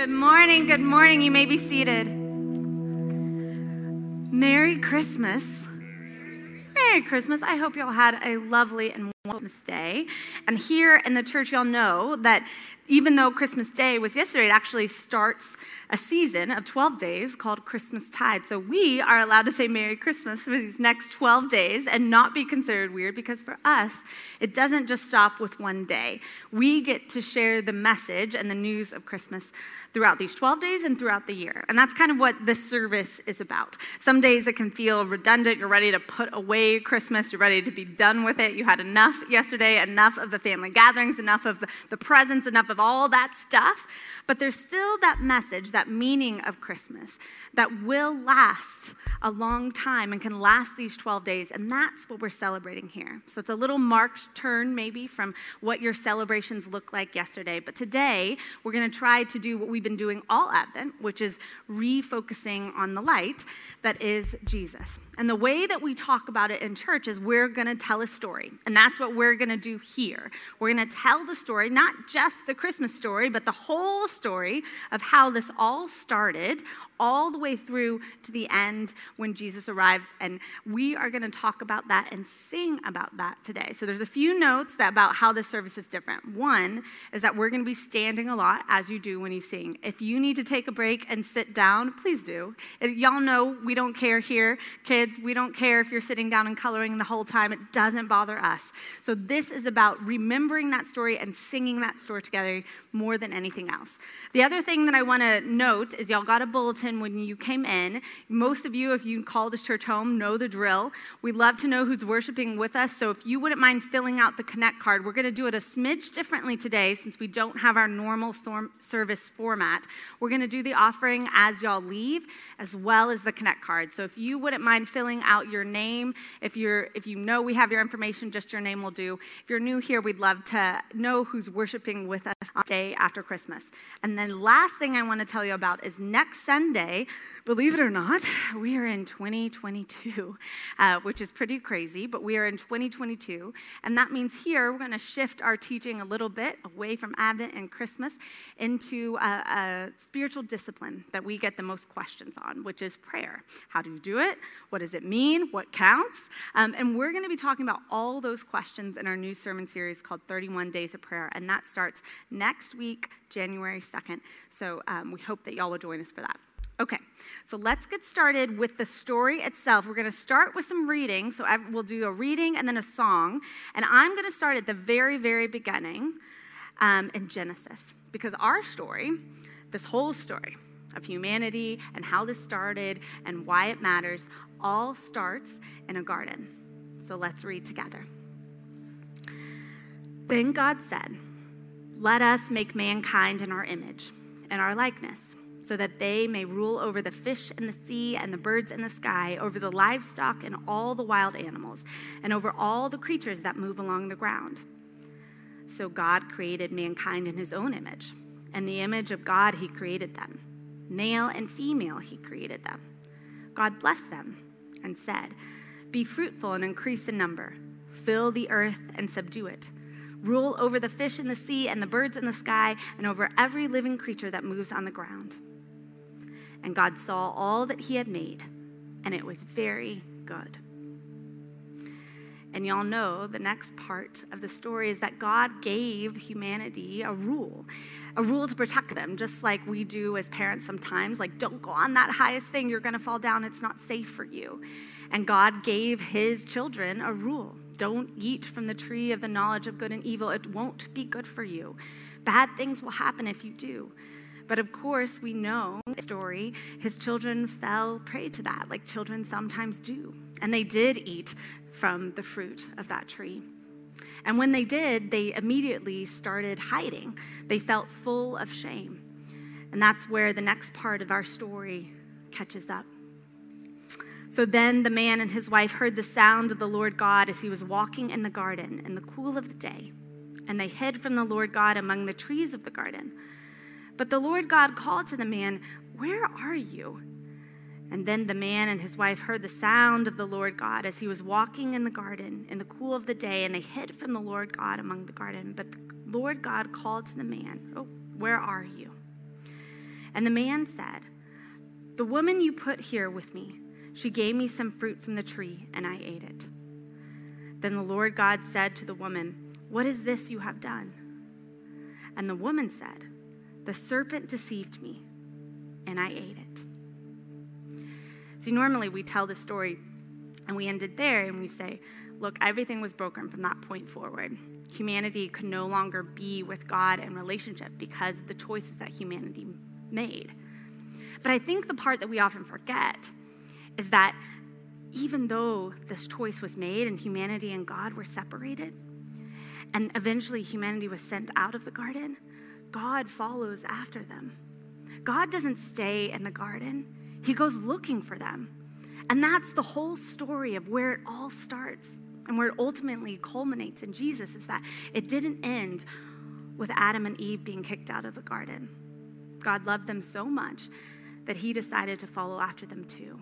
Good morning, good morning. You may be seated. Merry Christmas. Merry Christmas. I hope y'all had a lovely and wonderful day. And here in the church, y'all know that even though Christmas Day was yesterday, it actually starts a season of 12 days called Christmas Tide. So we are allowed to say Merry Christmas for these next 12 days and not be considered weird because for us, it doesn't just stop with one day. We get to share the message and the news of Christmas throughout these 12 days and throughout the year. And that's kind of what this service is about. Some days it can feel redundant. You're ready to put away Christmas, you're ready to be done with it. You had enough yesterday, enough of the family gatherings, enough of the, the presents, enough of all that stuff. But there's still that message, that meaning of Christmas that will last a long time and can last these 12 days. And that's what we're celebrating here. So it's a little marked turn, maybe, from what your celebrations looked like yesterday. But today, we're going to try to do what we've been doing all Advent, which is refocusing on the light that is Jesus. And the way that we talk about it in church is we're going to tell a story. And that's what we're going to do here. We're going to tell the story, not just the Christmas story, but the whole story of how this all started, all the way through to the end when Jesus arrives. And we are going to talk about that and sing about that today. So there's a few notes about how this service is different. One is that we're going to be standing a lot, as you do when you sing. If you need to take a break and sit down, please do. Y'all know we don't care here, kids, we don't care if you're sitting down and coloring the whole time, it doesn't bother us. So, this is about remembering that story and singing that story together more than anything else. The other thing that I want to note is y'all got a bulletin when you came in. Most of you, if you call this church home, know the drill. We love to know who's worshiping with us. So, if you wouldn't mind filling out the Connect card, we're going to do it a smidge differently today since we don't have our normal service format. We're going to do the offering as y'all leave, as well as the Connect card. So, if you wouldn't mind filling out your name. If you're if you know we have your information, just your name will do. If you're new here, we'd love to know who's worshiping with us on day after Christmas. And then last thing I want to tell you about is next Sunday, believe it or not, we are in 2022, uh, which is pretty crazy, but we are in 2022. And that means here we're going to shift our teaching a little bit away from Advent and Christmas into a, a spiritual discipline that we get the most questions on, which is prayer. How do you do it? What does it mean? What counts? Um, and we're going to be talking about all those questions in our new sermon series called 31 Days of Prayer. And that starts next week, January 2nd. So um, we hope that y'all will join us for that. Okay, so let's get started with the story itself. We're going to start with some reading. So we'll do a reading and then a song. And I'm going to start at the very, very beginning um, in Genesis because our story, this whole story of humanity and how this started and why it matters, all starts in a garden. So let's read together. Then God said, Let us make mankind in our image in our likeness so that they may rule over the fish in the sea and the birds in the sky, over the livestock and all the wild animals, and over all the creatures that move along the ground. So God created mankind in his own image. and the image of God, he created them. Male and female, he created them. God blessed them and said, Be fruitful and increase in number, fill the earth and subdue it. Rule over the fish in the sea and the birds in the sky, and over every living creature that moves on the ground. And God saw all that he had made, and it was very good. And y'all know the next part of the story is that God gave humanity a rule, a rule to protect them, just like we do as parents sometimes. Like, don't go on that highest thing, you're gonna fall down, it's not safe for you. And God gave his children a rule don't eat from the tree of the knowledge of good and evil, it won't be good for you. Bad things will happen if you do. But of course, we know the story, his children fell prey to that, like children sometimes do. And they did eat from the fruit of that tree. And when they did, they immediately started hiding. They felt full of shame. And that's where the next part of our story catches up. So then the man and his wife heard the sound of the Lord God as he was walking in the garden in the cool of the day. And they hid from the Lord God among the trees of the garden. But the Lord God called to the man, Where are you? And then the man and his wife heard the sound of the Lord God as he was walking in the garden in the cool of the day, and they hid from the Lord God among the garden. But the Lord God called to the man, Oh, where are you? And the man said, The woman you put here with me, she gave me some fruit from the tree, and I ate it. Then the Lord God said to the woman, What is this you have done? And the woman said, The serpent deceived me, and I ate it. See, normally we tell the story and we end it there and we say, Look, everything was broken from that point forward. Humanity could no longer be with God in relationship because of the choices that humanity made. But I think the part that we often forget is that even though this choice was made and humanity and God were separated, and eventually humanity was sent out of the garden, God follows after them. God doesn't stay in the garden, He goes looking for them. And that's the whole story of where it all starts and where it ultimately culminates in Jesus is that it didn't end with Adam and Eve being kicked out of the garden. God loved them so much that he decided to follow after them too.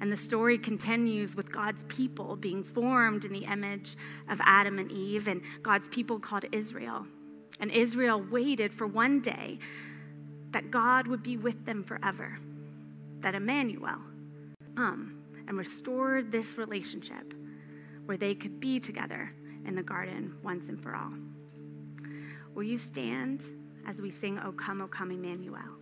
And the story continues with God's people being formed in the image of Adam and Eve, and God's people called Israel. And Israel waited for one day that God would be with them forever, that Emmanuel come and restore this relationship where they could be together in the garden once and for all. Will you stand as we sing, O come, O come, Emmanuel?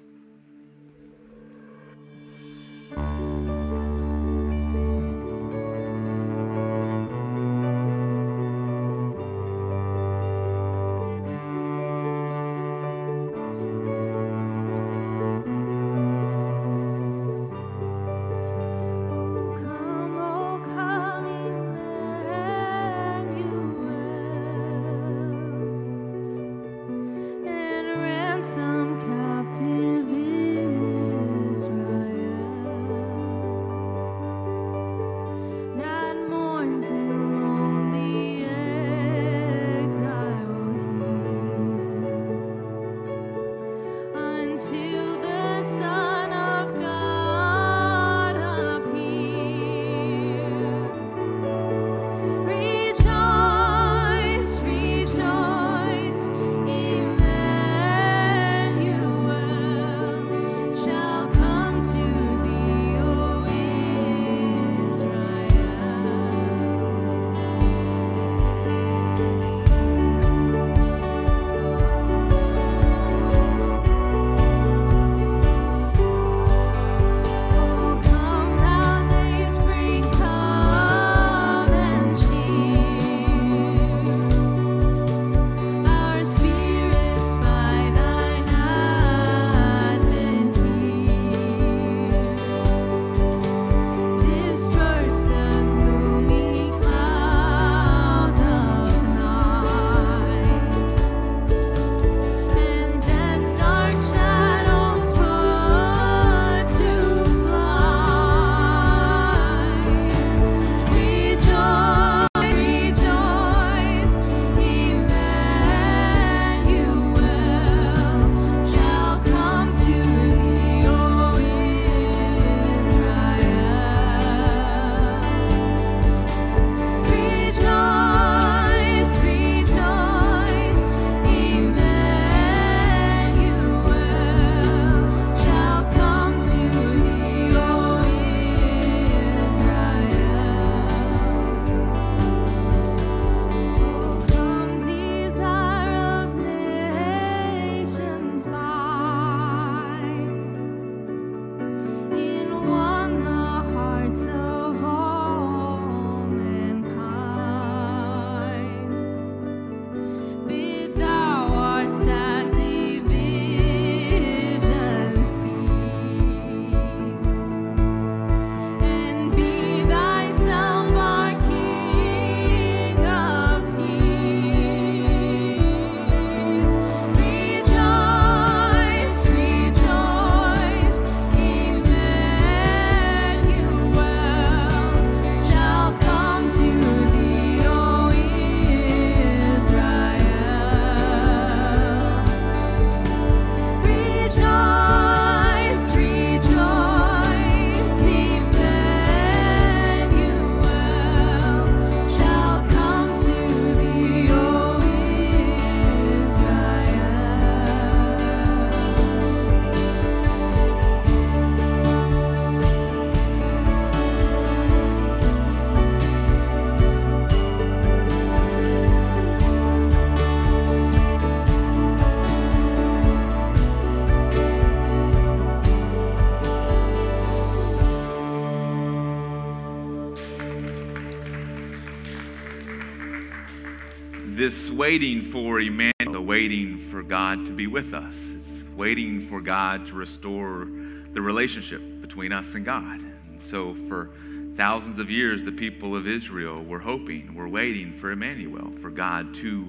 Waiting for Emmanuel, waiting for God to be with us. It's waiting for God to restore the relationship between us and God. And so for thousands of years, the people of Israel were hoping, were waiting for Emmanuel, for God to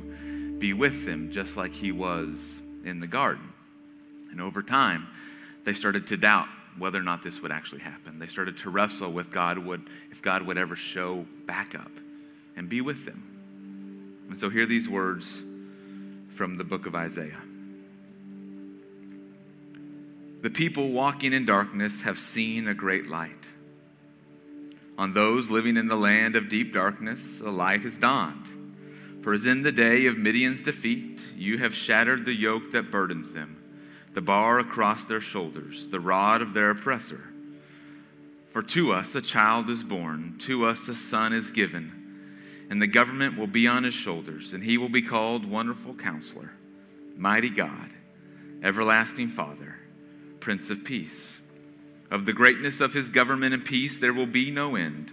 be with them just like he was in the garden. And over time, they started to doubt whether or not this would actually happen. They started to wrestle with God would if God would ever show back up and be with them. And so hear these words from the book of Isaiah. The people walking in darkness have seen a great light. On those living in the land of deep darkness, a light has dawned. For as in the day of Midian's defeat, you have shattered the yoke that burdens them the bar across their shoulders, the rod of their oppressor. For to us a child is born, to us a son is given, and the government will be on his shoulders, and he will be called Wonderful Counselor, Mighty God, Everlasting Father, Prince of Peace. Of the greatness of his government and peace there will be no end.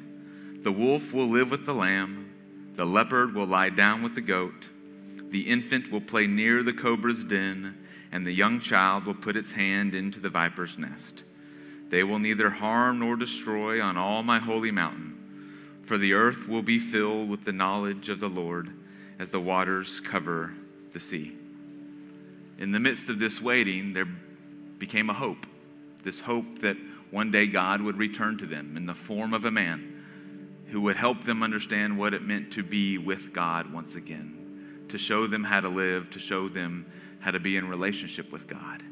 The wolf will live with the lamb, the leopard will lie down with the goat, the infant will play near the cobra's den and the young child will put its hand into the viper's nest. They will neither harm nor destroy on all my holy mountain, for the earth will be filled with the knowledge of the Lord as the waters cover the sea. In the midst of this waiting, there became a hope this hope that one day God would return to them in the form of a man who would help them understand what it meant to be with God once again, to show them how to live, to show them how to be in relationship with God.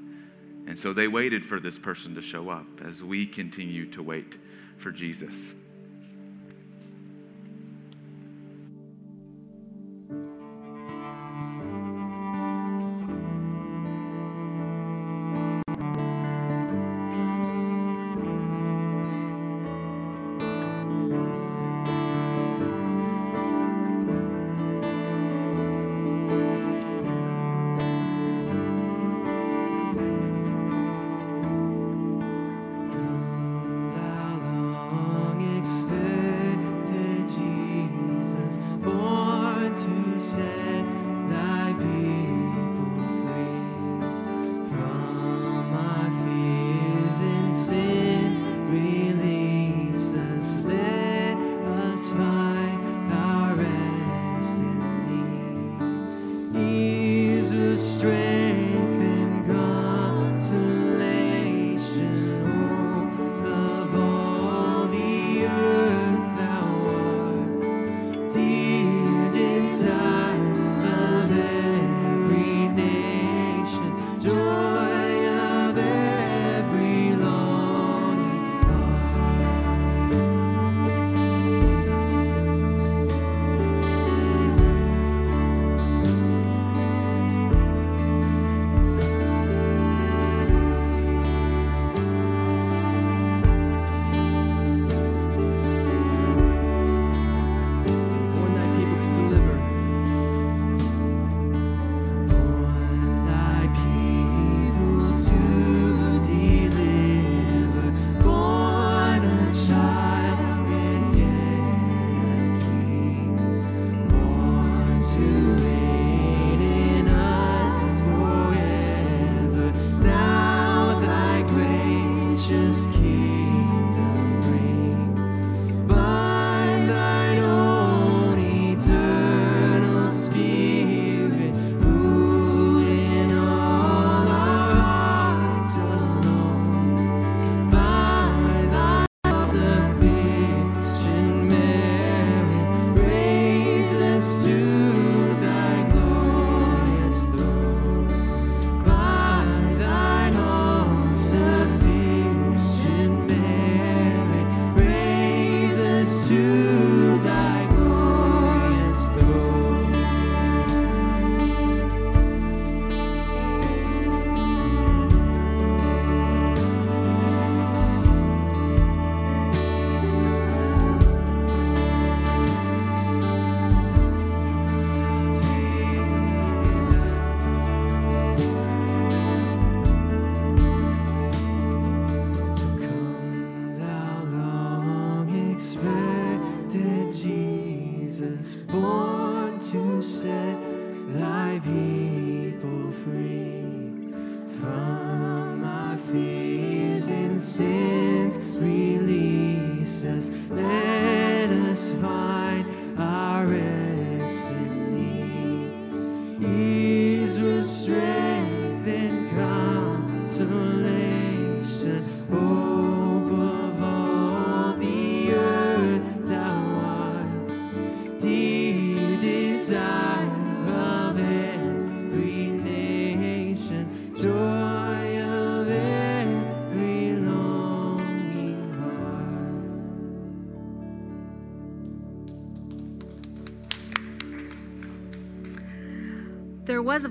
And so they waited for this person to show up as we continue to wait for Jesus.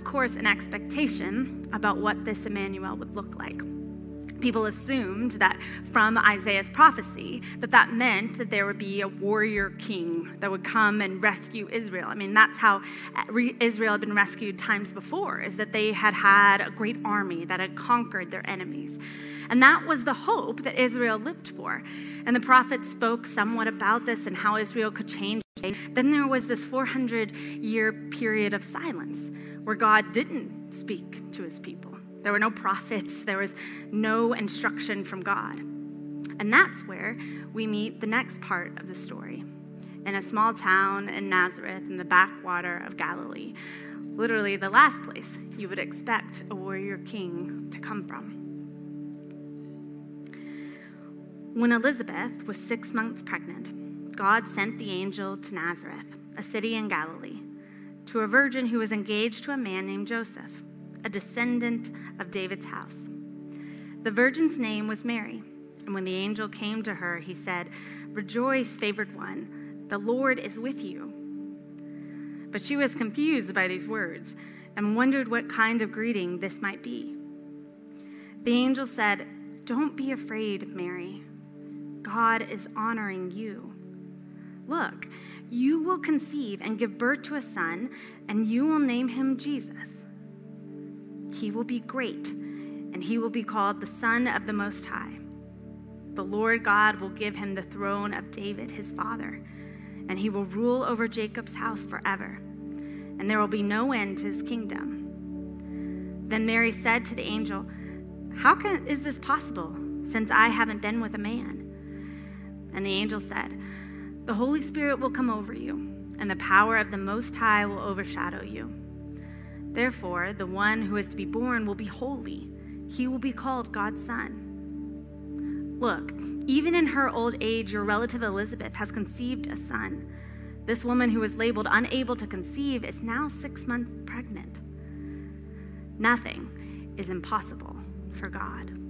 Of course, an expectation about what this Emmanuel would look like. People assumed that from Isaiah's prophecy that that meant that there would be a warrior king that would come and rescue Israel. I mean, that's how Israel had been rescued times before, is that they had had a great army that had conquered their enemies. And that was the hope that Israel lived for. And the prophet spoke somewhat about this and how Israel could change. Then there was this 400 year period of silence where God didn't speak to his people. There were no prophets, there was no instruction from God. And that's where we meet the next part of the story in a small town in Nazareth in the backwater of Galilee. Literally, the last place you would expect a warrior king to come from. When Elizabeth was six months pregnant, God sent the angel to Nazareth, a city in Galilee, to a virgin who was engaged to a man named Joseph, a descendant of David's house. The virgin's name was Mary, and when the angel came to her, he said, Rejoice, favored one, the Lord is with you. But she was confused by these words and wondered what kind of greeting this might be. The angel said, Don't be afraid, Mary. God is honoring you. Look, you will conceive and give birth to a son, and you will name him Jesus. He will be great, and he will be called the Son of the Most High. The Lord God will give him the throne of David, his father, and he will rule over Jacob's house forever, and there will be no end to his kingdom. Then Mary said to the angel, How can, is this possible, since I haven't been with a man? And the angel said, The Holy Spirit will come over you, and the power of the Most High will overshadow you. Therefore, the one who is to be born will be holy. He will be called God's Son. Look, even in her old age, your relative Elizabeth has conceived a son. This woman who was labeled unable to conceive is now six months pregnant. Nothing is impossible for God.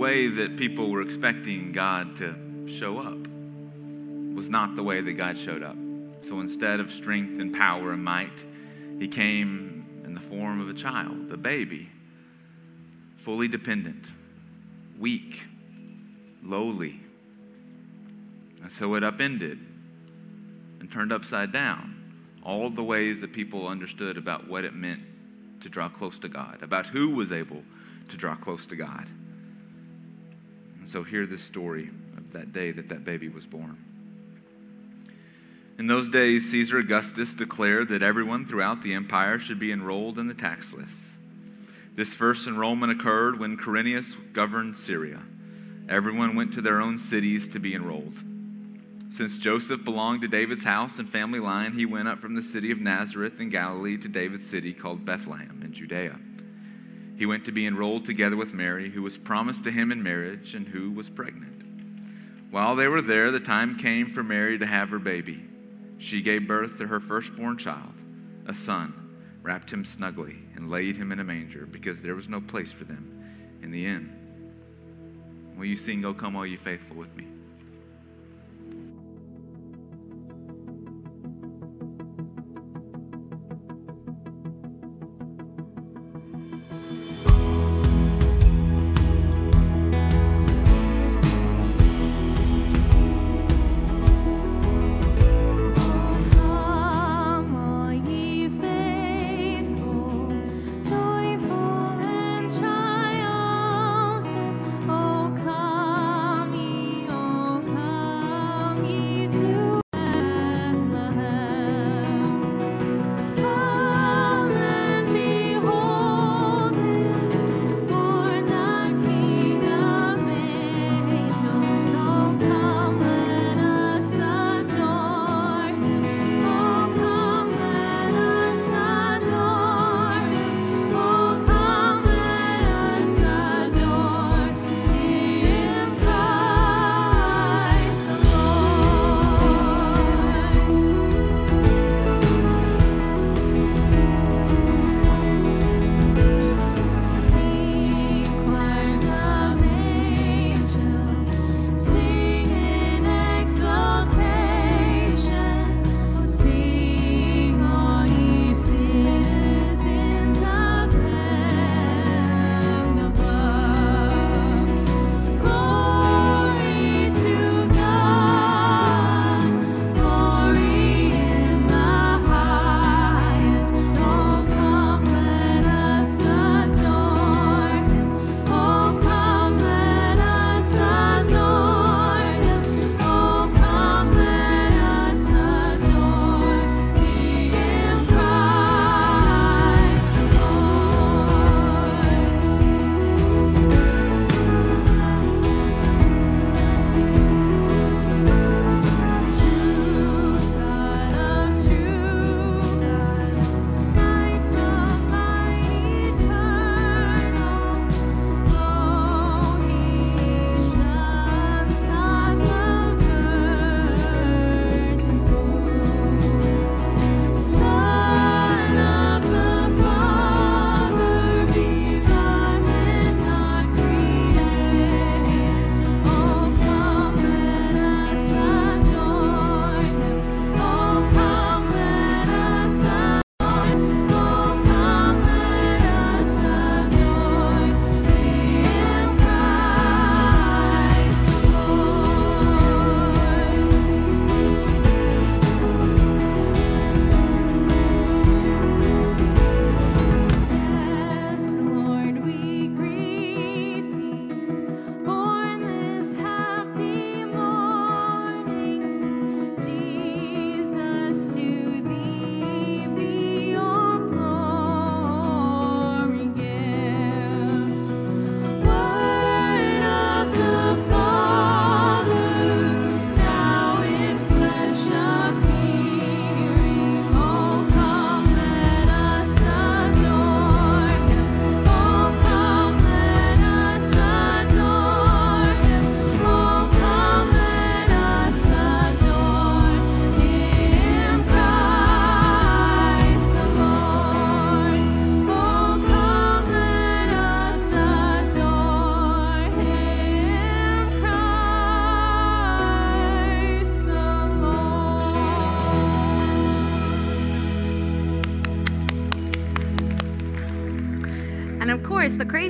Way that people were expecting God to show up was not the way that God showed up. So instead of strength and power and might, he came in the form of a child, a baby, fully dependent, weak, lowly. And so it upended and turned upside down all the ways that people understood about what it meant to draw close to God, about who was able to draw close to God. So hear this story of that day that that baby was born. In those days, Caesar Augustus declared that everyone throughout the empire should be enrolled in the tax lists. This first enrollment occurred when Quirinius governed Syria. Everyone went to their own cities to be enrolled. Since Joseph belonged to David's house and family line, he went up from the city of Nazareth in Galilee to David's city called Bethlehem in Judea. He went to be enrolled together with Mary, who was promised to him in marriage and who was pregnant. While they were there, the time came for Mary to have her baby. She gave birth to her firstborn child, a son, wrapped him snugly, and laid him in a manger because there was no place for them in the inn. Will you sing, O come, all you faithful, with me?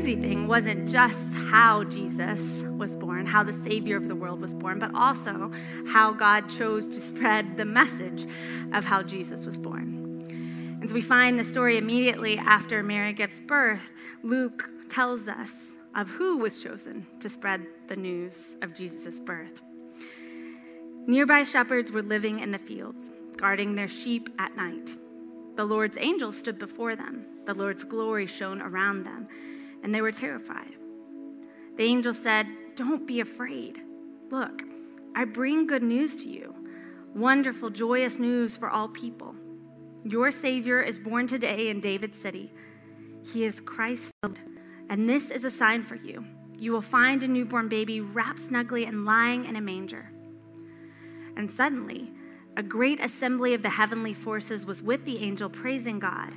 Crazy thing wasn't just how Jesus was born, how the Savior of the world was born, but also how God chose to spread the message of how Jesus was born. And so we find the story immediately after Mary gives birth. Luke tells us of who was chosen to spread the news of Jesus' birth. Nearby shepherds were living in the fields, guarding their sheep at night. The Lord's angel stood before them. The Lord's glory shone around them, and they were terrified. The angel said, Don't be afraid. Look, I bring good news to you wonderful, joyous news for all people. Your Savior is born today in David's city. He is Christ, and this is a sign for you. You will find a newborn baby wrapped snugly and lying in a manger. And suddenly, a great assembly of the heavenly forces was with the angel, praising God.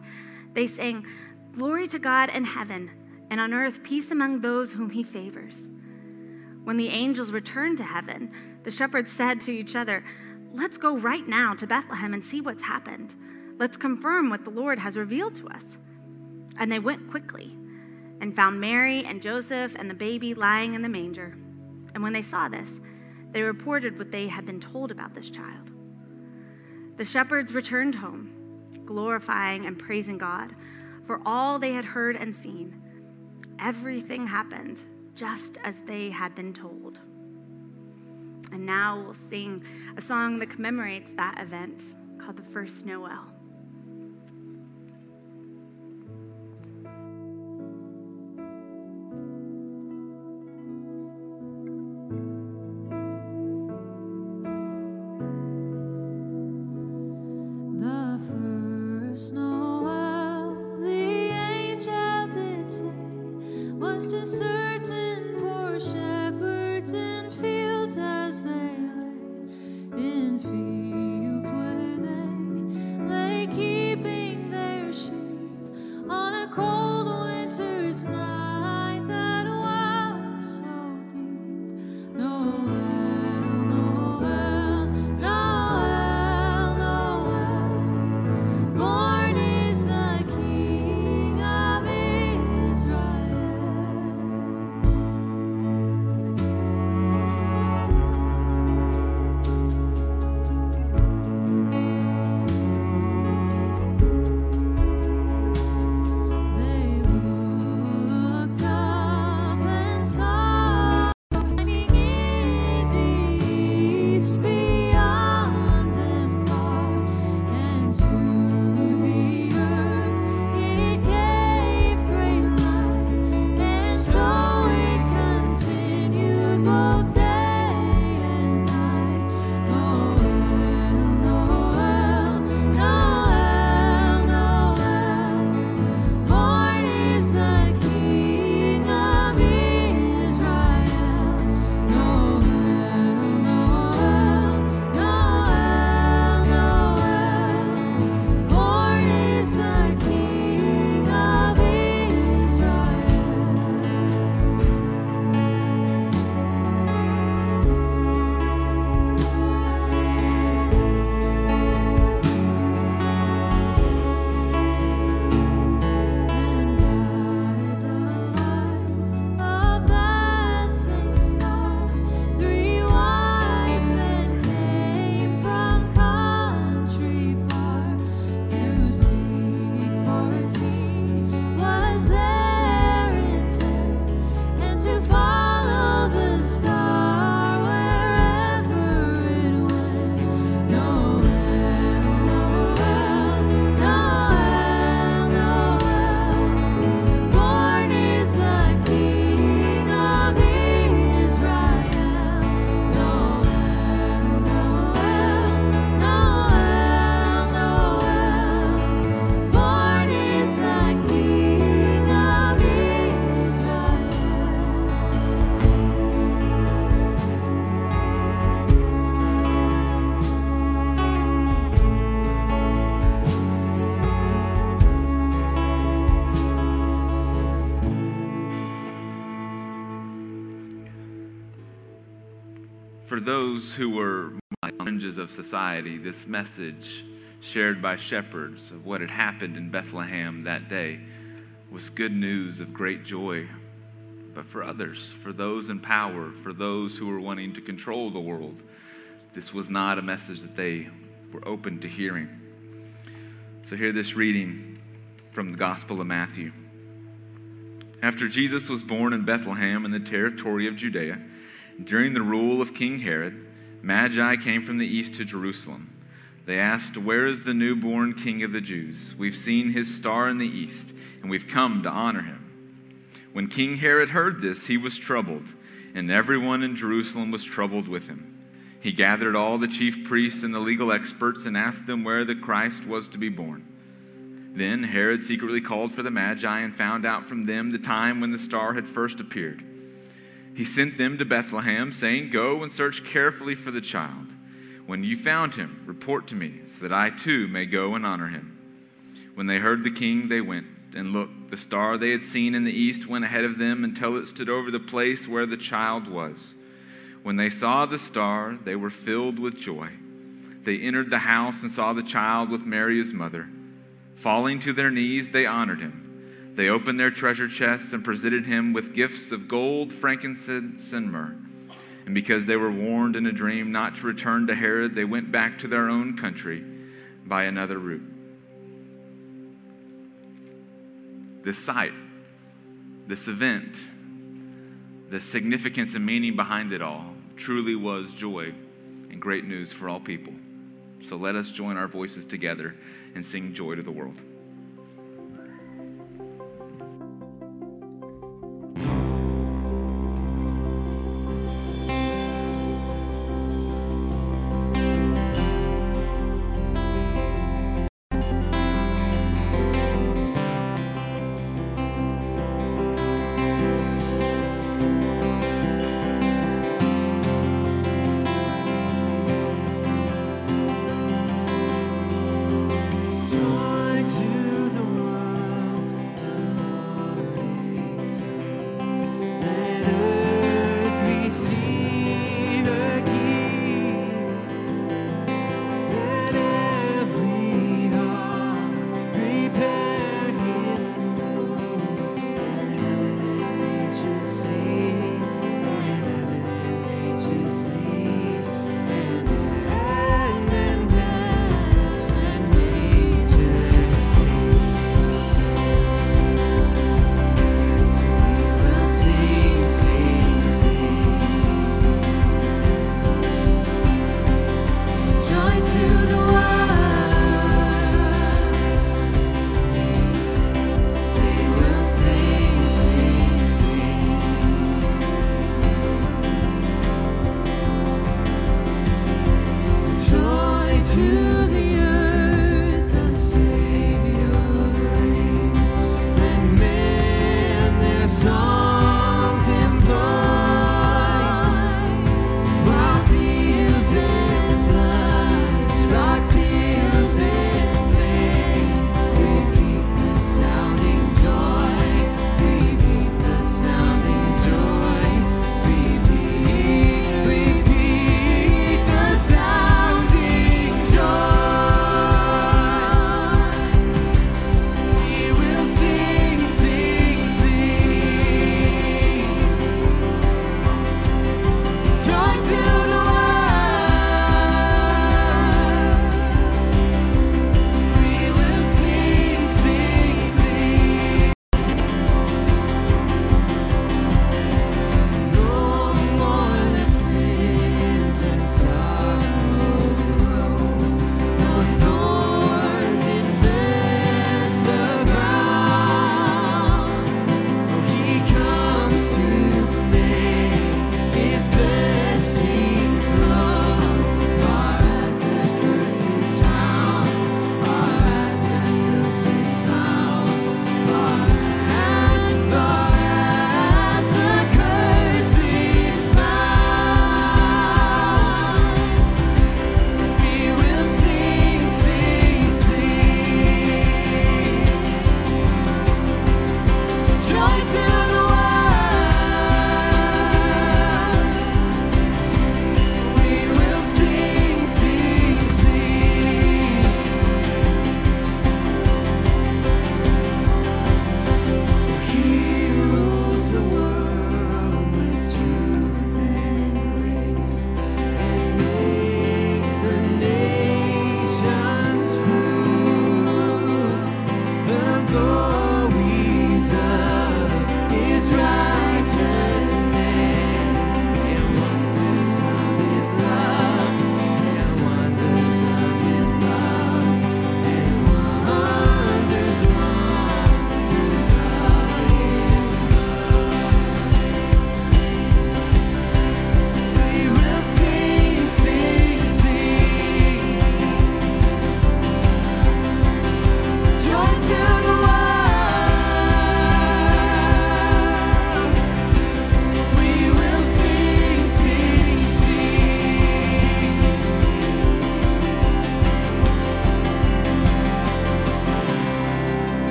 They sang, Glory to God in heaven, and on earth peace among those whom he favors. When the angels returned to heaven, the shepherds said to each other, Let's go right now to Bethlehem and see what's happened. Let's confirm what the Lord has revealed to us. And they went quickly and found Mary and Joseph and the baby lying in the manger. And when they saw this, they reported what they had been told about this child. The shepherds returned home, glorifying and praising God for all they had heard and seen. Everything happened just as they had been told. And now we'll sing a song that commemorates that event called the First Noel. Those who were on fringes of society, this message shared by shepherds of what had happened in Bethlehem that day was good news of great joy, but for others, for those in power, for those who were wanting to control the world, this was not a message that they were open to hearing. So, hear this reading from the Gospel of Matthew. After Jesus was born in Bethlehem in the territory of Judea, during the rule of King Herod, Magi came from the east to Jerusalem. They asked, Where is the newborn King of the Jews? We've seen his star in the east, and we've come to honor him. When King Herod heard this, he was troubled, and everyone in Jerusalem was troubled with him. He gathered all the chief priests and the legal experts and asked them where the Christ was to be born. Then Herod secretly called for the Magi and found out from them the time when the star had first appeared. He sent them to Bethlehem, saying, Go and search carefully for the child. When you found him, report to me, so that I too may go and honor him. When they heard the king, they went, and look, the star they had seen in the east went ahead of them until it stood over the place where the child was. When they saw the star, they were filled with joy. They entered the house and saw the child with Mary his mother. Falling to their knees, they honored him. They opened their treasure chests and presented him with gifts of gold, frankincense, and myrrh. And because they were warned in a dream not to return to Herod, they went back to their own country by another route. This sight, this event, the significance and meaning behind it all truly was joy and great news for all people. So let us join our voices together and sing joy to the world.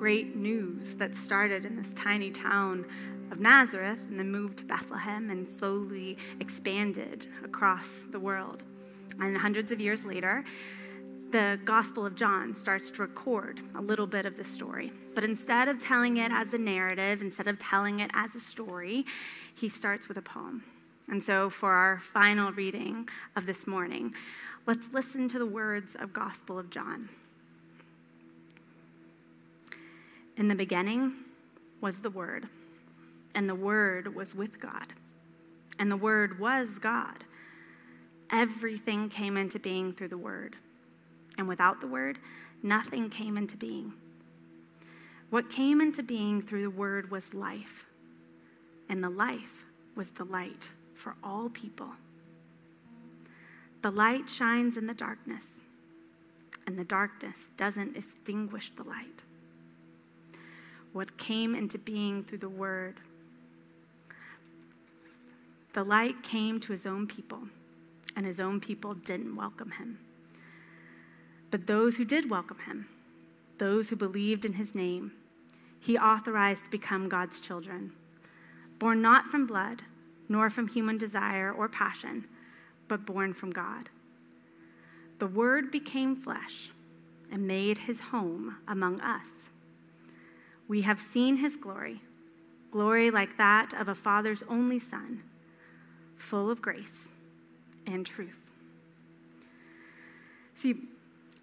Great news that started in this tiny town of Nazareth and then moved to Bethlehem and slowly expanded across the world. And hundreds of years later, the Gospel of John starts to record a little bit of the story. But instead of telling it as a narrative, instead of telling it as a story, he starts with a poem. And so, for our final reading of this morning, let's listen to the words of Gospel of John. In the beginning was the Word, and the Word was with God, and the Word was God. Everything came into being through the Word, and without the Word, nothing came into being. What came into being through the Word was life, and the life was the light for all people. The light shines in the darkness, and the darkness doesn't extinguish the light. What came into being through the Word, the light came to his own people, and his own people didn't welcome him. But those who did welcome him, those who believed in his name, he authorized to become God's children, born not from blood, nor from human desire or passion, but born from God. The Word became flesh and made his home among us. We have seen his glory, glory like that of a father's only son, full of grace and truth. See,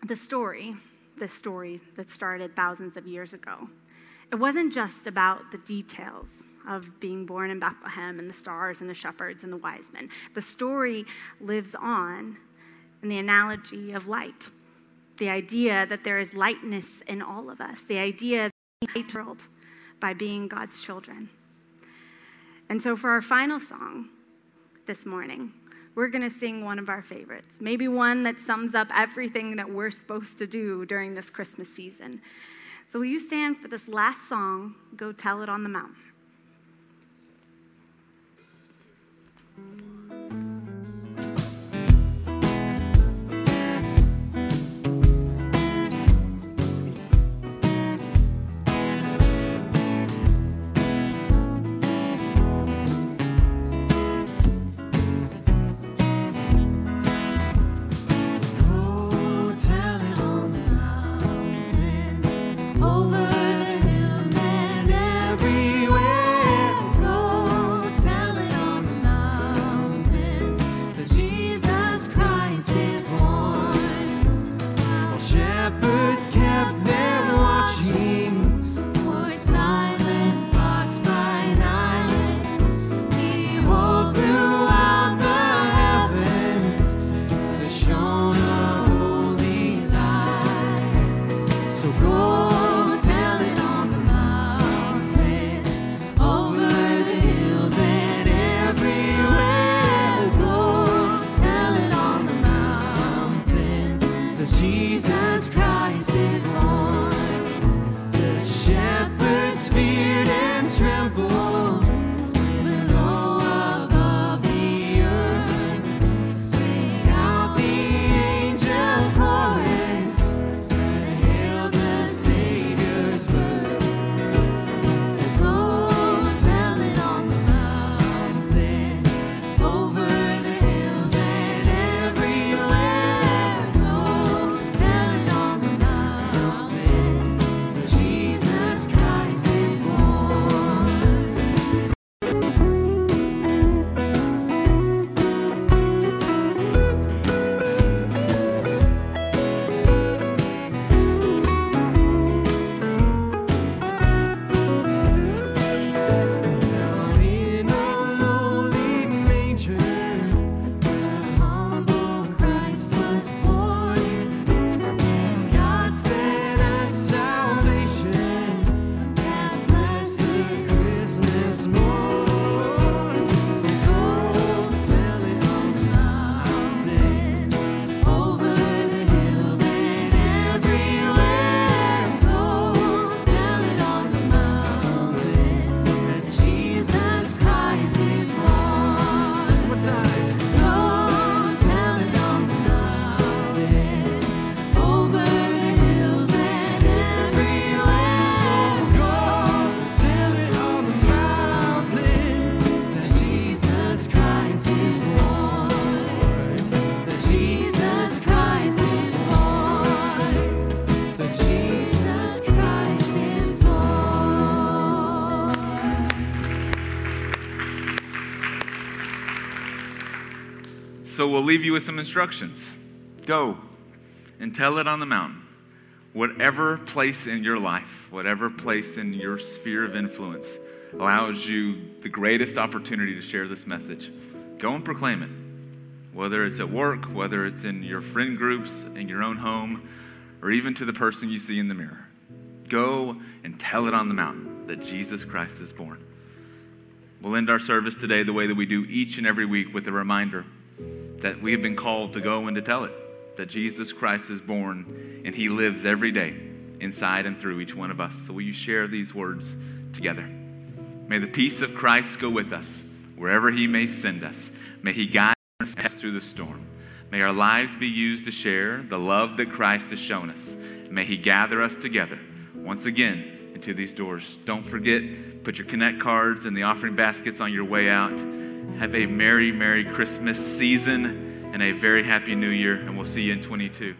the story, the story that started thousands of years ago, it wasn't just about the details of being born in Bethlehem and the stars and the shepherds and the wise men. The story lives on in the analogy of light, the idea that there is lightness in all of us, the idea that world by being God's children. And so, for our final song this morning, we're going to sing one of our favorites, maybe one that sums up everything that we're supposed to do during this Christmas season. So, will you stand for this last song, Go Tell It on the Mountain? Leave you with some instructions. Go and tell it on the mountain. Whatever place in your life, whatever place in your sphere of influence allows you the greatest opportunity to share this message, go and proclaim it. Whether it's at work, whether it's in your friend groups, in your own home, or even to the person you see in the mirror. Go and tell it on the mountain that Jesus Christ is born. We'll end our service today the way that we do each and every week with a reminder that we have been called to go and to tell it that Jesus Christ is born and he lives every day inside and through each one of us. So, will you share these words together? May the peace of Christ go with us wherever he may send us. May he guide us through the storm. May our lives be used to share the love that Christ has shown us. May he gather us together once again into these doors. Don't forget, put your Connect cards and the offering baskets on your way out. Have a Merry, Merry Christmas season and a very Happy New Year, and we'll see you in 22.